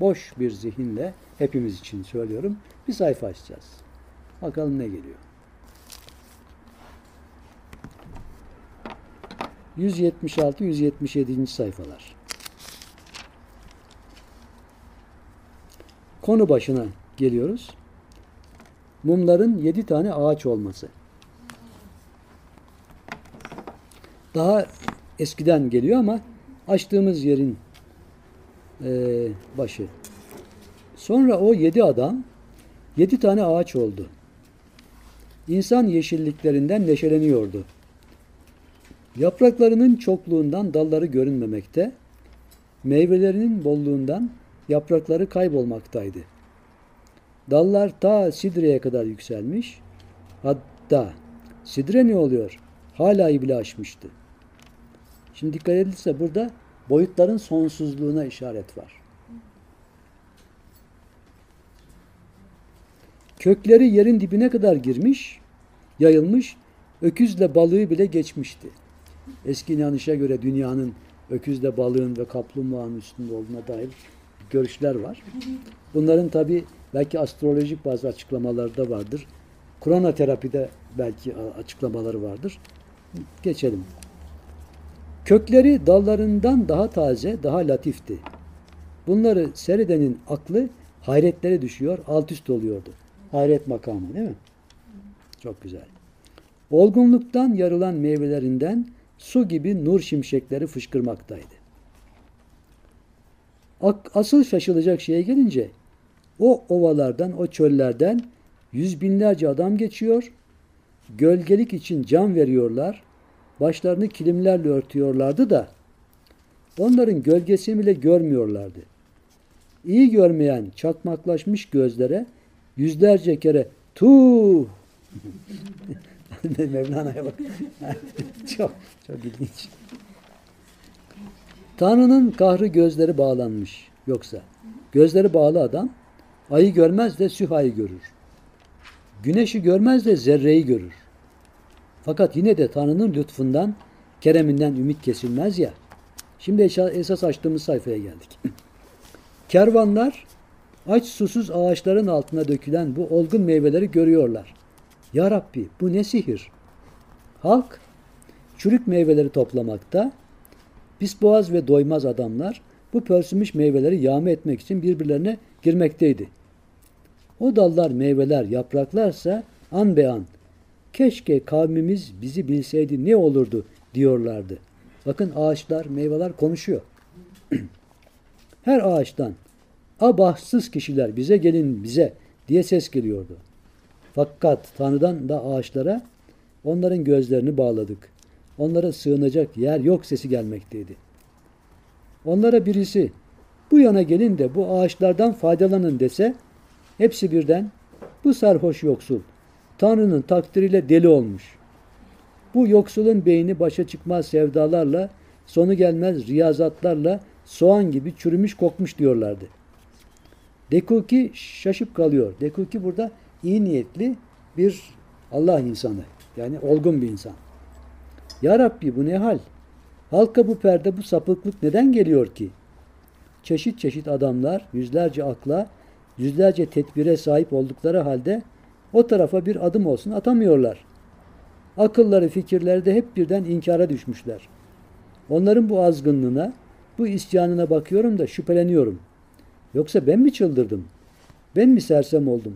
Boş bir zihinle hepimiz için söylüyorum bir sayfa açacağız. Bakalım ne geliyor. 176-177. sayfalar. Konu başına geliyoruz. Mumların yedi tane ağaç olması. Daha eskiden geliyor ama açtığımız yerin e, başı. Sonra o yedi adam yedi tane ağaç oldu. İnsan yeşilliklerinden neşeleniyordu. Yapraklarının çokluğundan dalları görünmemekte, meyvelerinin bolluğundan yaprakları kaybolmaktaydı. Dallar ta Sidre'ye kadar yükselmiş. Hatta Sidre ne oluyor? Hala bile aşmıştı. Şimdi dikkat edilirse burada boyutların sonsuzluğuna işaret var. Kökleri yerin dibine kadar girmiş, yayılmış, öküzle balığı bile geçmişti. Eski inanışa göre dünyanın öküzle balığın ve kaplumbağanın üstünde olduğuna dair görüşler var. Bunların tabi belki astrolojik bazı açıklamaları da vardır. kronoterapide belki açıklamaları vardır. Geçelim. Kökleri dallarından daha taze, daha latifti. Bunları seyredenin aklı hayretlere düşüyor, alt üst oluyordu. Hayret makamı değil mi? Çok güzel. Olgunluktan yarılan meyvelerinden su gibi nur şimşekleri fışkırmaktaydı. Ak- Asıl şaşılacak şeye gelince o ovalardan, o çöllerden yüz binlerce adam geçiyor. Gölgelik için can veriyorlar. Başlarını kilimlerle örtüyorlardı da onların gölgesini bile görmüyorlardı. İyi görmeyen çakmaklaşmış gözlere yüzlerce kere tuh <laughs> Mevlana'ya bak. <laughs> çok çok ilginç. Tanrı'nın kahrı gözleri bağlanmış. Yoksa gözleri bağlı adam ayı görmez de sühayı görür. Güneşi görmez de zerreyi görür. Fakat yine de Tanrı'nın lütfundan, kereminden ümit kesilmez ya. Şimdi esas açtığımız sayfaya geldik. <clears throat> Kervanlar aç susuz ağaçların altına dökülen bu olgun meyveleri görüyorlar. Ya Rabbi bu ne sihir? Halk çürük meyveleri toplamakta, pis boğaz ve doymaz adamlar bu pörsümüş meyveleri yağma etmek için birbirlerine girmekteydi. O dallar, meyveler, yapraklarsa an be an keşke kavmimiz bizi bilseydi ne olurdu diyorlardı. Bakın ağaçlar, meyveler konuşuyor. <clears throat> Her ağaçtan a bahtsız kişiler bize gelin bize diye ses geliyordu. Fakat Tanrı'dan da ağaçlara onların gözlerini bağladık. Onlara sığınacak yer yok sesi gelmekteydi. Onlara birisi bu yana gelin de bu ağaçlardan faydalanın dese hepsi birden bu sarhoş yoksul Tanrı'nın takdiriyle deli olmuş. Bu yoksulun beyni başa çıkmaz sevdalarla, sonu gelmez riyazatlarla soğan gibi çürümüş kokmuş diyorlardı. Dekuki şaşıp kalıyor. Dekuki burada iyi niyetli bir Allah insanı. Yani olgun bir insan. Ya Rabbi bu ne hal? Halka bu perde, bu sapıklık neden geliyor ki? Çeşit çeşit adamlar yüzlerce akla, yüzlerce tedbire sahip oldukları halde o tarafa bir adım olsun atamıyorlar. Akılları, fikirleri de hep birden inkara düşmüşler. Onların bu azgınlığına, bu isyanına bakıyorum da şüpheleniyorum. Yoksa ben mi çıldırdım? Ben mi sersem oldum?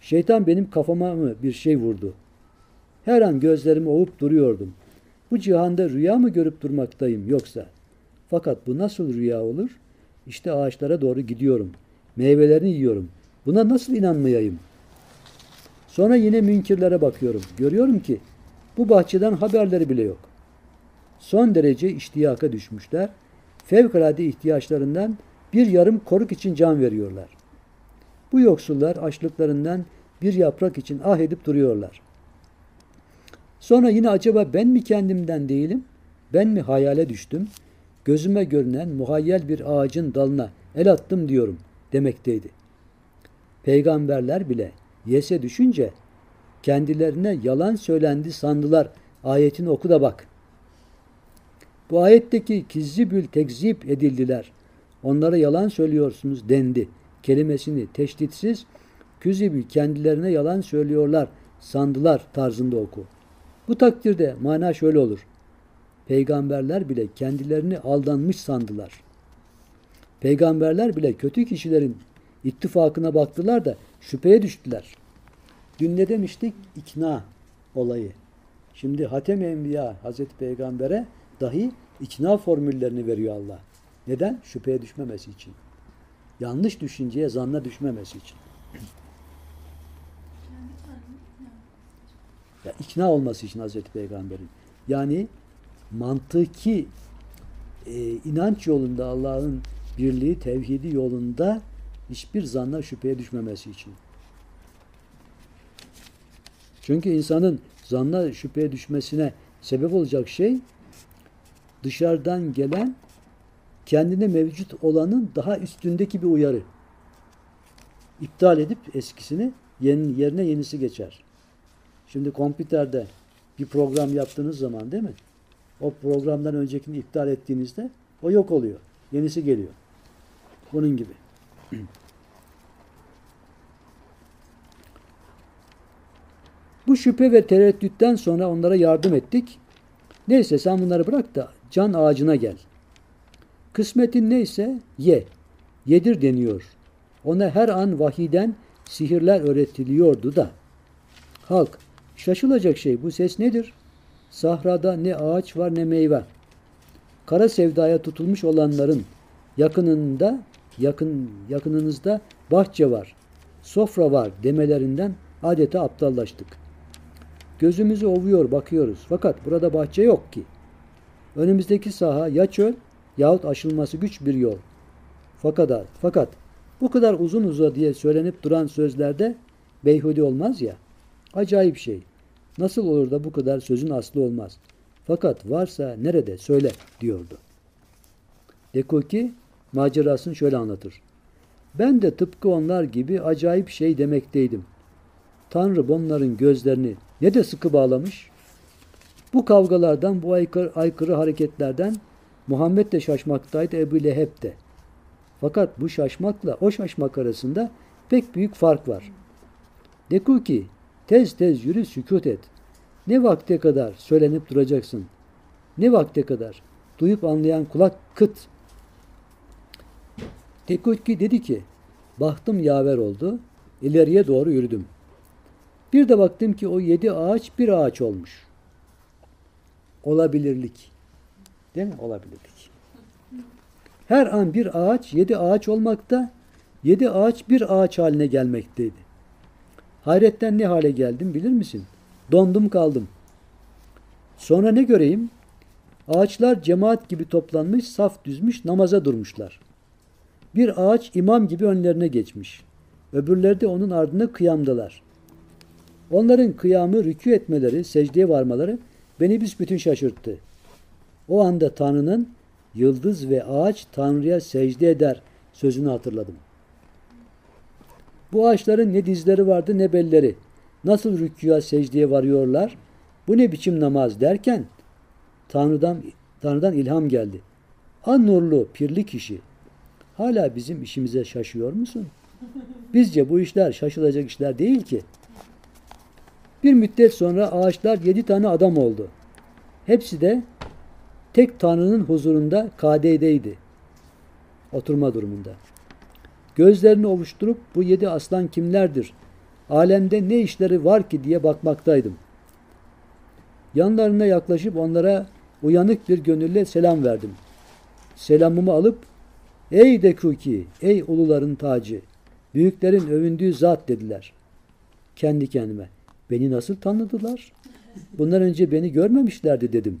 Şeytan benim kafama mı bir şey vurdu? Her an gözlerimi ovup duruyordum. Bu cihanda rüya mı görüp durmaktayım yoksa? Fakat bu nasıl rüya olur? İşte ağaçlara doğru gidiyorum. Meyvelerini yiyorum. Buna nasıl inanmayayım? Sonra yine münkirlere bakıyorum. Görüyorum ki bu bahçeden haberleri bile yok. Son derece iştiyaka düşmüşler. Fevkalade ihtiyaçlarından bir yarım koruk için can veriyorlar. Bu yoksullar açlıklarından bir yaprak için ah edip duruyorlar. Sonra yine acaba ben mi kendimden değilim? Ben mi hayale düştüm? Gözüme görünen muhayyel bir ağacın dalına el attım diyorum demekteydi. Peygamberler bile yese düşünce kendilerine yalan söylendi sandılar. Ayetini oku da bak. Bu ayetteki kizzibül tekzip edildiler. Onlara yalan söylüyorsunuz dendi. Kelimesini teşditsiz küzibül kendilerine yalan söylüyorlar sandılar tarzında oku. Bu takdirde mana şöyle olur. Peygamberler bile kendilerini aldanmış sandılar. Peygamberler bile kötü kişilerin ittifakına baktılar da şüpheye düştüler. Dün ne demiştik? İkna olayı. Şimdi Hatem Enbiya Hazreti Peygamber'e dahi ikna formüllerini veriyor Allah. Neden? Şüpheye düşmemesi için. Yanlış düşünceye, zanna düşmemesi için. Ya ikna olması için Hazreti Peygamber'in. Yani mantıki e, inanç yolunda Allah'ın birliği, tevhidi yolunda hiçbir zanna şüpheye düşmemesi için. Çünkü insanın zanna şüpheye düşmesine sebep olacak şey dışarıdan gelen kendine mevcut olanın daha üstündeki bir uyarı. İptal edip eskisini yerine yenisi geçer. Şimdi kompüterde bir program yaptığınız zaman değil mi? O programdan öncekini iptal ettiğinizde o yok oluyor. Yenisi geliyor. Bunun gibi. Bu şüphe ve tereddütten sonra onlara yardım ettik. Neyse sen bunları bırak da can ağacına gel. Kısmetin neyse ye. Yedir deniyor. Ona her an vahiden sihirler öğretiliyordu da. Halk, şaşılacak şey bu ses nedir? Sahrada ne ağaç var ne meyve. Kara sevdaya tutulmuş olanların yakınında, yakın yakınınızda bahçe var, sofra var demelerinden adeta aptallaştık. Gözümüzü ovuyor bakıyoruz. Fakat burada bahçe yok ki. Önümüzdeki saha ya çöl yahut aşılması güç bir yol. Fakat, fakat bu kadar uzun uza diye söylenip duran sözlerde beyhude olmaz ya. Acayip şey. Nasıl olur da bu kadar sözün aslı olmaz. Fakat varsa nerede söyle diyordu. Dekuki macerasını şöyle anlatır. Ben de tıpkı onlar gibi acayip şey demekteydim. Tanrı onların gözlerini ne de sıkı bağlamış. Bu kavgalardan, bu aykırı, aykırı hareketlerden Muhammed de şaşmaktaydı, Ebu Leheb de. Fakat bu şaşmakla o şaşmak arasında pek büyük fark var. Dekuki, tez tez yürü sükut et. Ne vakte kadar söylenip duracaksın? Ne vakte kadar? Duyup anlayan kulak kıt. Dekuki dedi ki, bahtım yaver oldu, ileriye doğru yürüdüm. Bir de baktım ki o yedi ağaç bir ağaç olmuş. Olabilirlik. Değil mi? Olabilirlik. Her an bir ağaç yedi ağaç olmakta, yedi ağaç bir ağaç haline gelmekteydi. Hayretten ne hale geldim bilir misin? Dondum kaldım. Sonra ne göreyim? Ağaçlar cemaat gibi toplanmış, saf düzmüş, namaza durmuşlar. Bir ağaç imam gibi önlerine geçmiş. Öbürleri de onun ardına kıyamdalar. Onların kıyamı, rükû etmeleri, secdeye varmaları beni büsbütün şaşırttı. O anda Tanrı'nın yıldız ve ağaç Tanrı'ya secde eder sözünü hatırladım. Bu ağaçların ne dizleri vardı ne belleri. Nasıl rükûya secdeye varıyorlar? Bu ne biçim namaz derken Tanrı'dan, Tanrı'dan ilham geldi. An nurlu, pirli kişi. Hala bizim işimize şaşıyor musun? Bizce bu işler şaşılacak işler değil ki. Bir müddet sonra ağaçlar yedi tane adam oldu. Hepsi de tek Tanrı'nın huzurunda kadedeydi. Oturma durumunda. Gözlerini ovuşturup bu yedi aslan kimlerdir? Alemde ne işleri var ki diye bakmaktaydım. Yanlarına yaklaşıp onlara uyanık bir gönülle selam verdim. Selamımı alıp Ey Dekuki, ey uluların tacı, büyüklerin övündüğü zat dediler. Kendi kendime, beni nasıl tanıdılar? Bundan önce beni görmemişlerdi dedim.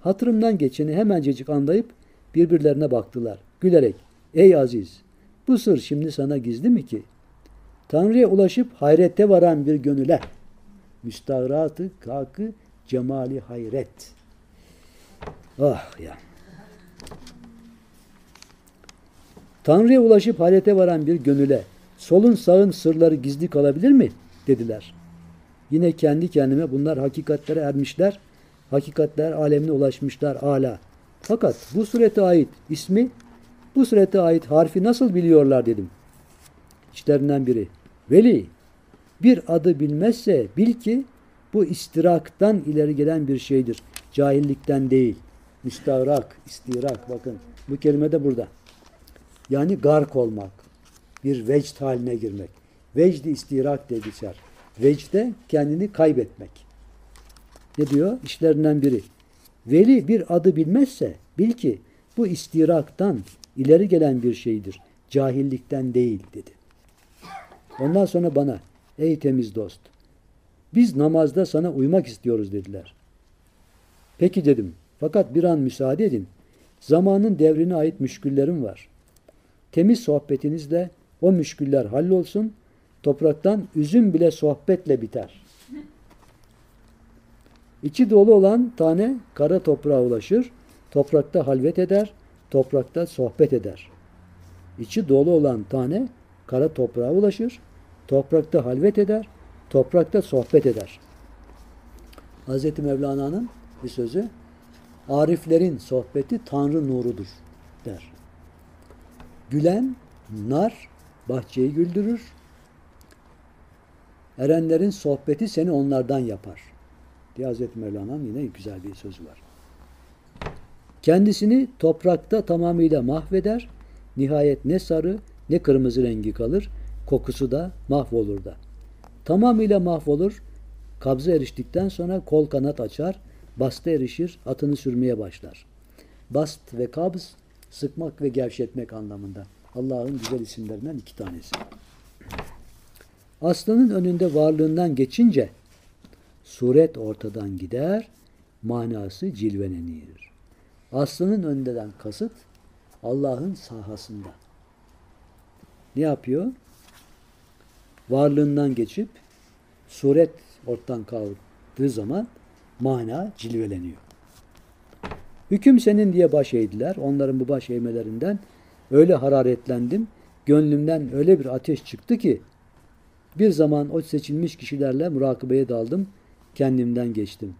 Hatırımdan geçeni hemencecik anlayıp birbirlerine baktılar. Gülerek, ey Aziz, bu sır şimdi sana gizli mi ki? Tanrı'ya ulaşıp hayrette varan bir gönüle, müstahratı kakı cemali hayret. Ah ya. Tanrı'ya ulaşıp hayrete varan bir gönüle, solun sağın sırları gizli kalabilir mi? dediler. Yine kendi kendime bunlar hakikatlere ermişler, hakikatler alemine ulaşmışlar âlâ. Fakat bu surete ait ismi, bu surete ait harfi nasıl biliyorlar dedim. İçlerinden biri, Veli, bir adı bilmezse bil ki bu istiraktan ileri gelen bir şeydir. Cahillikten değil. Müstavrak, istirak bakın. Bu kelime de burada. Yani gark olmak. Bir vecd haline girmek. Vecd-i istirak diye geçer. Vecde kendini kaybetmek. Ne diyor? İşlerinden biri. Veli bir adı bilmezse bil ki bu istiraktan ileri gelen bir şeydir. Cahillikten değil dedi. Ondan sonra bana ey temiz dost biz namazda sana uymak istiyoruz dediler. Peki dedim. Fakat bir an müsaade edin. Zamanın devrine ait müşküllerim var. Temiz sohbetinizle o müşküller hallolsun. Topraktan üzüm bile sohbetle biter. İçi dolu olan tane kara toprağa ulaşır. Toprakta halvet eder. Toprakta sohbet eder. İçi dolu olan tane kara toprağa ulaşır. Toprakta halvet eder. Toprakta sohbet eder. Hz. Mevlana'nın bir sözü Ariflerin sohbeti Tanrı nurudur der. Gülen nar bahçeyi güldürür. Erenlerin sohbeti seni onlardan yapar. diye Hazreti Mevlana'nın yine güzel bir sözü var. Kendisini toprakta tamamıyla mahveder. Nihayet ne sarı ne kırmızı rengi kalır. Kokusu da mahvolur da. Tamamıyla mahvolur. Kabza eriştikten sonra kol kanat açar. Basta erişir. Atını sürmeye başlar. Bast ve kabz sıkmak ve gevşetmek anlamında. Allah'ın güzel isimlerinden iki tanesi. Aslanın önünde varlığından geçince suret ortadan gider, manası cilvelenir. Aslanın önünden kasıt Allah'ın sahasında. Ne yapıyor? Varlığından geçip suret ortadan kalktığı zaman mana cilveleniyor. Hüküm senin diye baş eğdiler. Onların bu baş eğmelerinden öyle hararetlendim. Gönlümden öyle bir ateş çıktı ki bir zaman o seçilmiş kişilerle murakabeye daldım. Kendimden geçtim.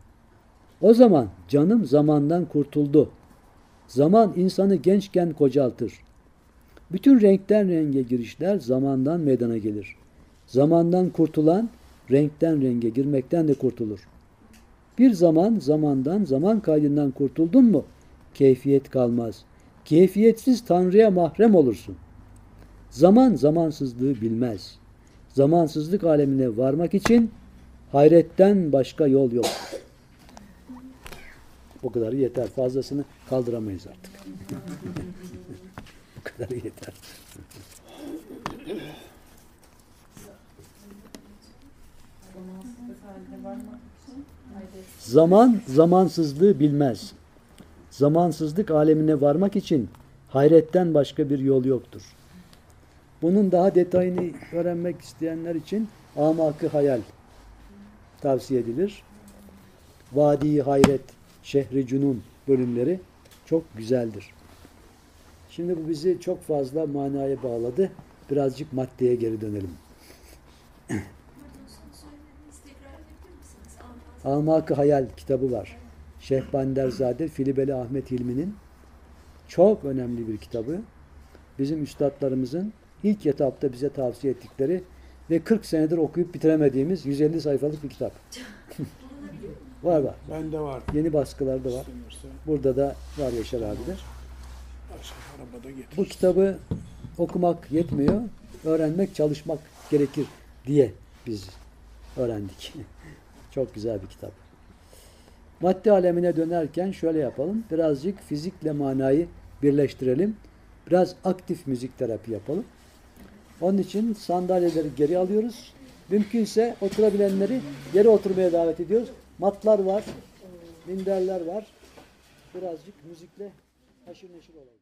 O zaman canım zamandan kurtuldu. Zaman insanı gençken kocaltır. Bütün renkten renge girişler zamandan meydana gelir. Zamandan kurtulan renkten renge girmekten de kurtulur. Bir zaman zamandan zaman kaydından kurtuldun mu keyfiyet kalmaz. Keyfiyetsiz Tanrı'ya mahrem olursun. Zaman zamansızlığı bilmez. Zamansızlık alemine varmak için hayretten başka yol yok. Bu kadarı yeter. Fazlasını kaldıramayız artık. <laughs> Bu kadarı yeter. Zaman zamansızlığı bilmez. Zamansızlık alemine varmak için hayretten başka bir yol yoktur. Bunun daha detayını öğrenmek isteyenler için Amakı Hayal tavsiye edilir. Vadi Hayret, Şehri Cunun bölümleri çok güzeldir. Şimdi bu bizi çok fazla manaya bağladı. Birazcık maddeye geri dönelim. Amak-ı Hayal kitabı var. Şeyh Banderzade Filibeli Ahmet Hilmi'nin çok önemli bir kitabı. Bizim üstadlarımızın ilk etapta bize tavsiye ettikleri ve 40 senedir okuyup bitiremediğimiz 150 sayfalık bir kitap. <laughs> var var.
Bende var.
Yeni baskıları da var.
İstemiyorsa
Burada da var Yaşar abi de. Bu kitabı okumak yetmiyor. Öğrenmek, çalışmak gerekir diye biz öğrendik. <laughs> Çok güzel bir kitap. Madde alemine dönerken şöyle yapalım. Birazcık fizikle manayı birleştirelim. Biraz aktif müzik terapi yapalım. Onun için sandalyeleri geri alıyoruz. Mümkünse oturabilenleri yere oturmaya davet ediyoruz. Matlar var, minderler var. Birazcık müzikle haşır neşir olalım.